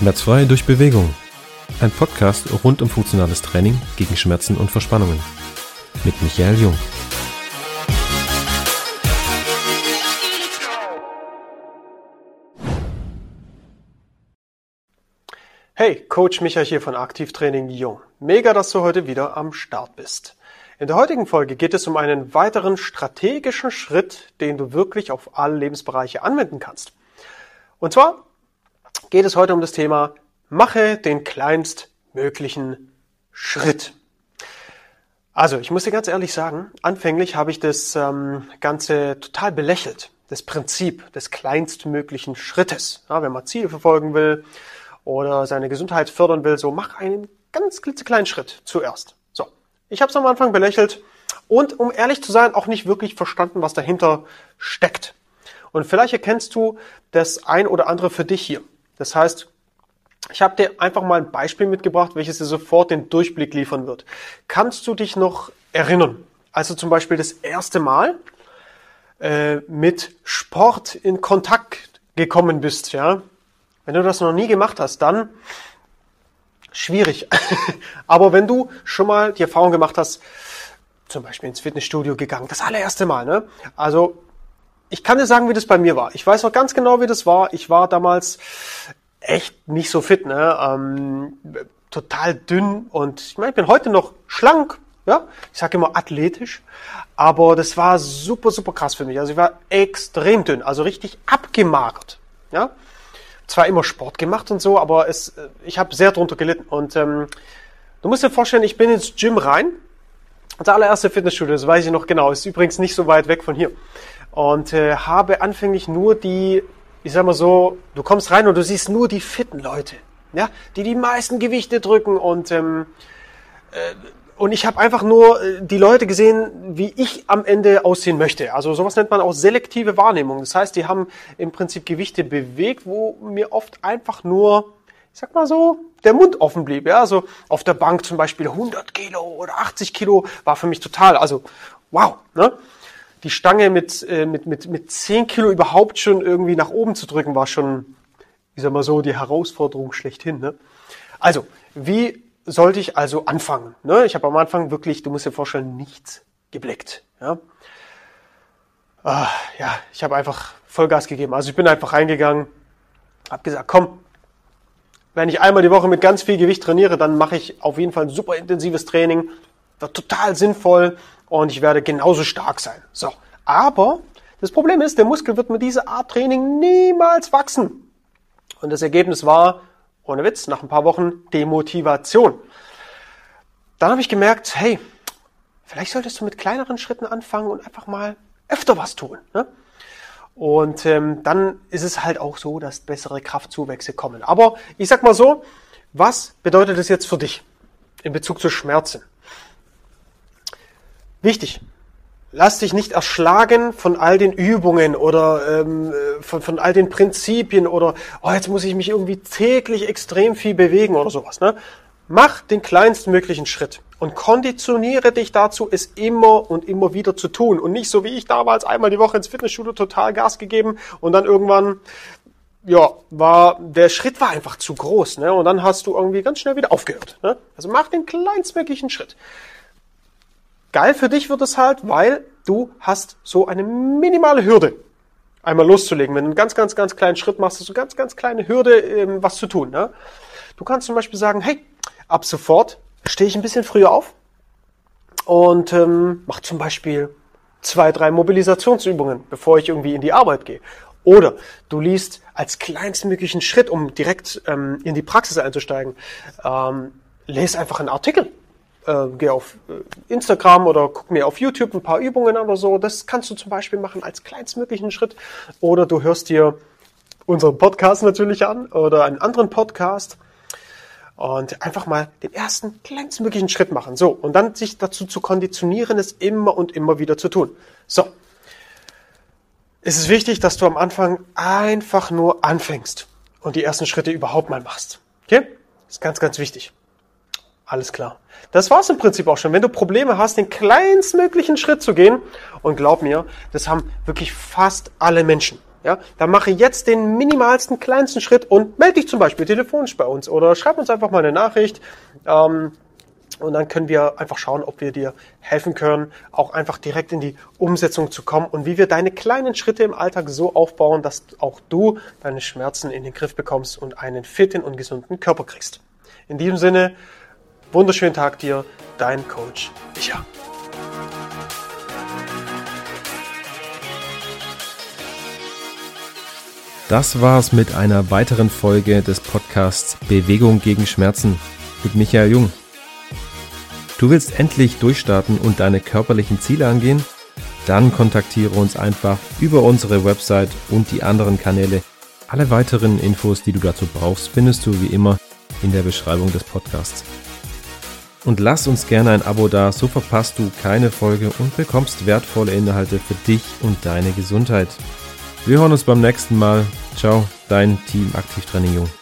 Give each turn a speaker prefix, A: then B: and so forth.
A: Schmerzfrei durch Bewegung. Ein Podcast rund um funktionales Training gegen Schmerzen und Verspannungen. Mit Michael Jung.
B: Hey, Coach Michael hier von Aktivtraining Jung. Mega, dass du heute wieder am Start bist. In der heutigen Folge geht es um einen weiteren strategischen Schritt, den du wirklich auf alle Lebensbereiche anwenden kannst. Und zwar geht es heute um das Thema Mache den kleinstmöglichen Schritt. Also, ich muss dir ganz ehrlich sagen, anfänglich habe ich das ähm, Ganze total belächelt. Das Prinzip des kleinstmöglichen Schrittes. Ja, wenn man Ziele verfolgen will oder seine Gesundheit fördern will, so mach einen ganz klitzekleinen Schritt zuerst. So, ich habe es am Anfang belächelt und um ehrlich zu sein, auch nicht wirklich verstanden, was dahinter steckt. Und vielleicht erkennst du das ein oder andere für dich hier. Das heißt, ich habe dir einfach mal ein Beispiel mitgebracht, welches dir sofort den Durchblick liefern wird. Kannst du dich noch erinnern, als du zum Beispiel das erste Mal äh, mit Sport in Kontakt gekommen bist, ja? Wenn du das noch nie gemacht hast, dann schwierig. Aber wenn du schon mal die Erfahrung gemacht hast, zum Beispiel ins Fitnessstudio gegangen, das allererste Mal, ne? Also ich kann dir sagen, wie das bei mir war. Ich weiß auch ganz genau, wie das war. Ich war damals echt nicht so fit, ne? Ähm, total dünn und ich meine, ich bin heute noch schlank, ja? Ich sage immer athletisch, aber das war super, super krass für mich. Also ich war extrem dünn, also richtig abgemagert, ja? Zwar immer Sport gemacht und so, aber es, ich habe sehr drunter gelitten und ähm, du musst dir vorstellen, ich bin ins Gym rein. Das allererste Fitnessstudio, das weiß ich noch genau, ist übrigens nicht so weit weg von hier und äh, habe anfänglich nur die, ich sag mal so, du kommst rein und du siehst nur die fitten Leute, ja, die die meisten Gewichte drücken und ähm, äh, und ich habe einfach nur äh, die Leute gesehen, wie ich am Ende aussehen möchte. Also sowas nennt man auch selektive Wahrnehmung. Das heißt, die haben im Prinzip Gewichte bewegt, wo mir oft einfach nur, ich sag mal so, der Mund offen blieb. Ja, also auf der Bank zum Beispiel 100 Kilo oder 80 Kilo war für mich total, also wow. Ne? die Stange mit, äh, mit, mit, mit 10 Kilo überhaupt schon irgendwie nach oben zu drücken, war schon, ich sag mal so, die Herausforderung schlechthin. Ne? Also, wie sollte ich also anfangen? Ne? Ich habe am Anfang wirklich, du musst dir vorstellen, nichts geblickt. Ja, ah, ja ich habe einfach Vollgas gegeben. Also ich bin einfach reingegangen, habe gesagt, komm, wenn ich einmal die Woche mit ganz viel Gewicht trainiere, dann mache ich auf jeden Fall ein super intensives Training, wird total sinnvoll und ich werde genauso stark sein. So. Aber das Problem ist, der Muskel wird mit dieser Art Training niemals wachsen. Und das Ergebnis war, ohne Witz, nach ein paar Wochen Demotivation. Dann habe ich gemerkt, hey, vielleicht solltest du mit kleineren Schritten anfangen und einfach mal öfter was tun. Ne? Und ähm, dann ist es halt auch so, dass bessere Kraftzuwächse kommen. Aber ich sag mal so, was bedeutet das jetzt für dich in Bezug zu Schmerzen? Wichtig. Lass dich nicht erschlagen von all den Übungen oder ähm, von, von all den Prinzipien oder oh, jetzt muss ich mich irgendwie täglich extrem viel bewegen oder sowas. Ne? Mach den kleinstmöglichen Schritt und konditioniere dich dazu, es immer und immer wieder zu tun und nicht so wie ich damals einmal die Woche ins Fitnessstudio total Gas gegeben und dann irgendwann ja, war, der Schritt war einfach zu groß, ne? Und dann hast du irgendwie ganz schnell wieder aufgehört. Ne? Also mach den kleinstmöglichen Schritt. Geil für dich wird es halt, weil du hast so eine minimale Hürde, einmal loszulegen. Wenn du einen ganz, ganz, ganz kleinen Schritt machst, hast du ganz, ganz kleine Hürde, ähm, was zu tun. Ne? Du kannst zum Beispiel sagen, hey, ab sofort stehe ich ein bisschen früher auf und ähm, mach zum Beispiel zwei, drei Mobilisationsübungen, bevor ich irgendwie in die Arbeit gehe. Oder du liest als kleinstmöglichen Schritt, um direkt ähm, in die Praxis einzusteigen, ähm, lese einfach einen Artikel äh, geh auf äh, Instagram oder guck mir auf YouTube ein paar Übungen an oder so. Das kannst du zum Beispiel machen als kleinstmöglichen Schritt. Oder du hörst dir unseren Podcast natürlich an oder einen anderen Podcast und einfach mal den ersten kleinstmöglichen Schritt machen. So, und dann sich dazu zu konditionieren, es immer und immer wieder zu tun. So. Es ist wichtig, dass du am Anfang einfach nur anfängst und die ersten Schritte überhaupt mal machst. Okay? Das ist ganz, ganz wichtig. Alles klar. Das war's im Prinzip auch schon. Wenn du Probleme hast, den kleinstmöglichen Schritt zu gehen, und glaub mir, das haben wirklich fast alle Menschen. Ja, dann mache jetzt den minimalsten, kleinsten Schritt und melde dich zum Beispiel telefonisch bei uns oder schreib uns einfach mal eine Nachricht. Ähm, und dann können wir einfach schauen, ob wir dir helfen können, auch einfach direkt in die Umsetzung zu kommen und wie wir deine kleinen Schritte im Alltag so aufbauen, dass auch du deine Schmerzen in den Griff bekommst und einen fitten und gesunden Körper kriegst. In diesem Sinne, wunderschönen Tag dir, dein Coach Micha.
A: Das war's mit einer weiteren Folge des Podcasts Bewegung gegen Schmerzen mit Michael Jung. Du willst endlich durchstarten und deine körperlichen Ziele angehen? Dann kontaktiere uns einfach über unsere Website und die anderen Kanäle. Alle weiteren Infos, die du dazu brauchst, findest du wie immer in der Beschreibung des Podcasts. Und lass uns gerne ein Abo da, so verpasst du keine Folge und bekommst wertvolle Inhalte für dich und deine Gesundheit. Wir hören uns beim nächsten Mal. Ciao, dein Team Aktivtraining Jung.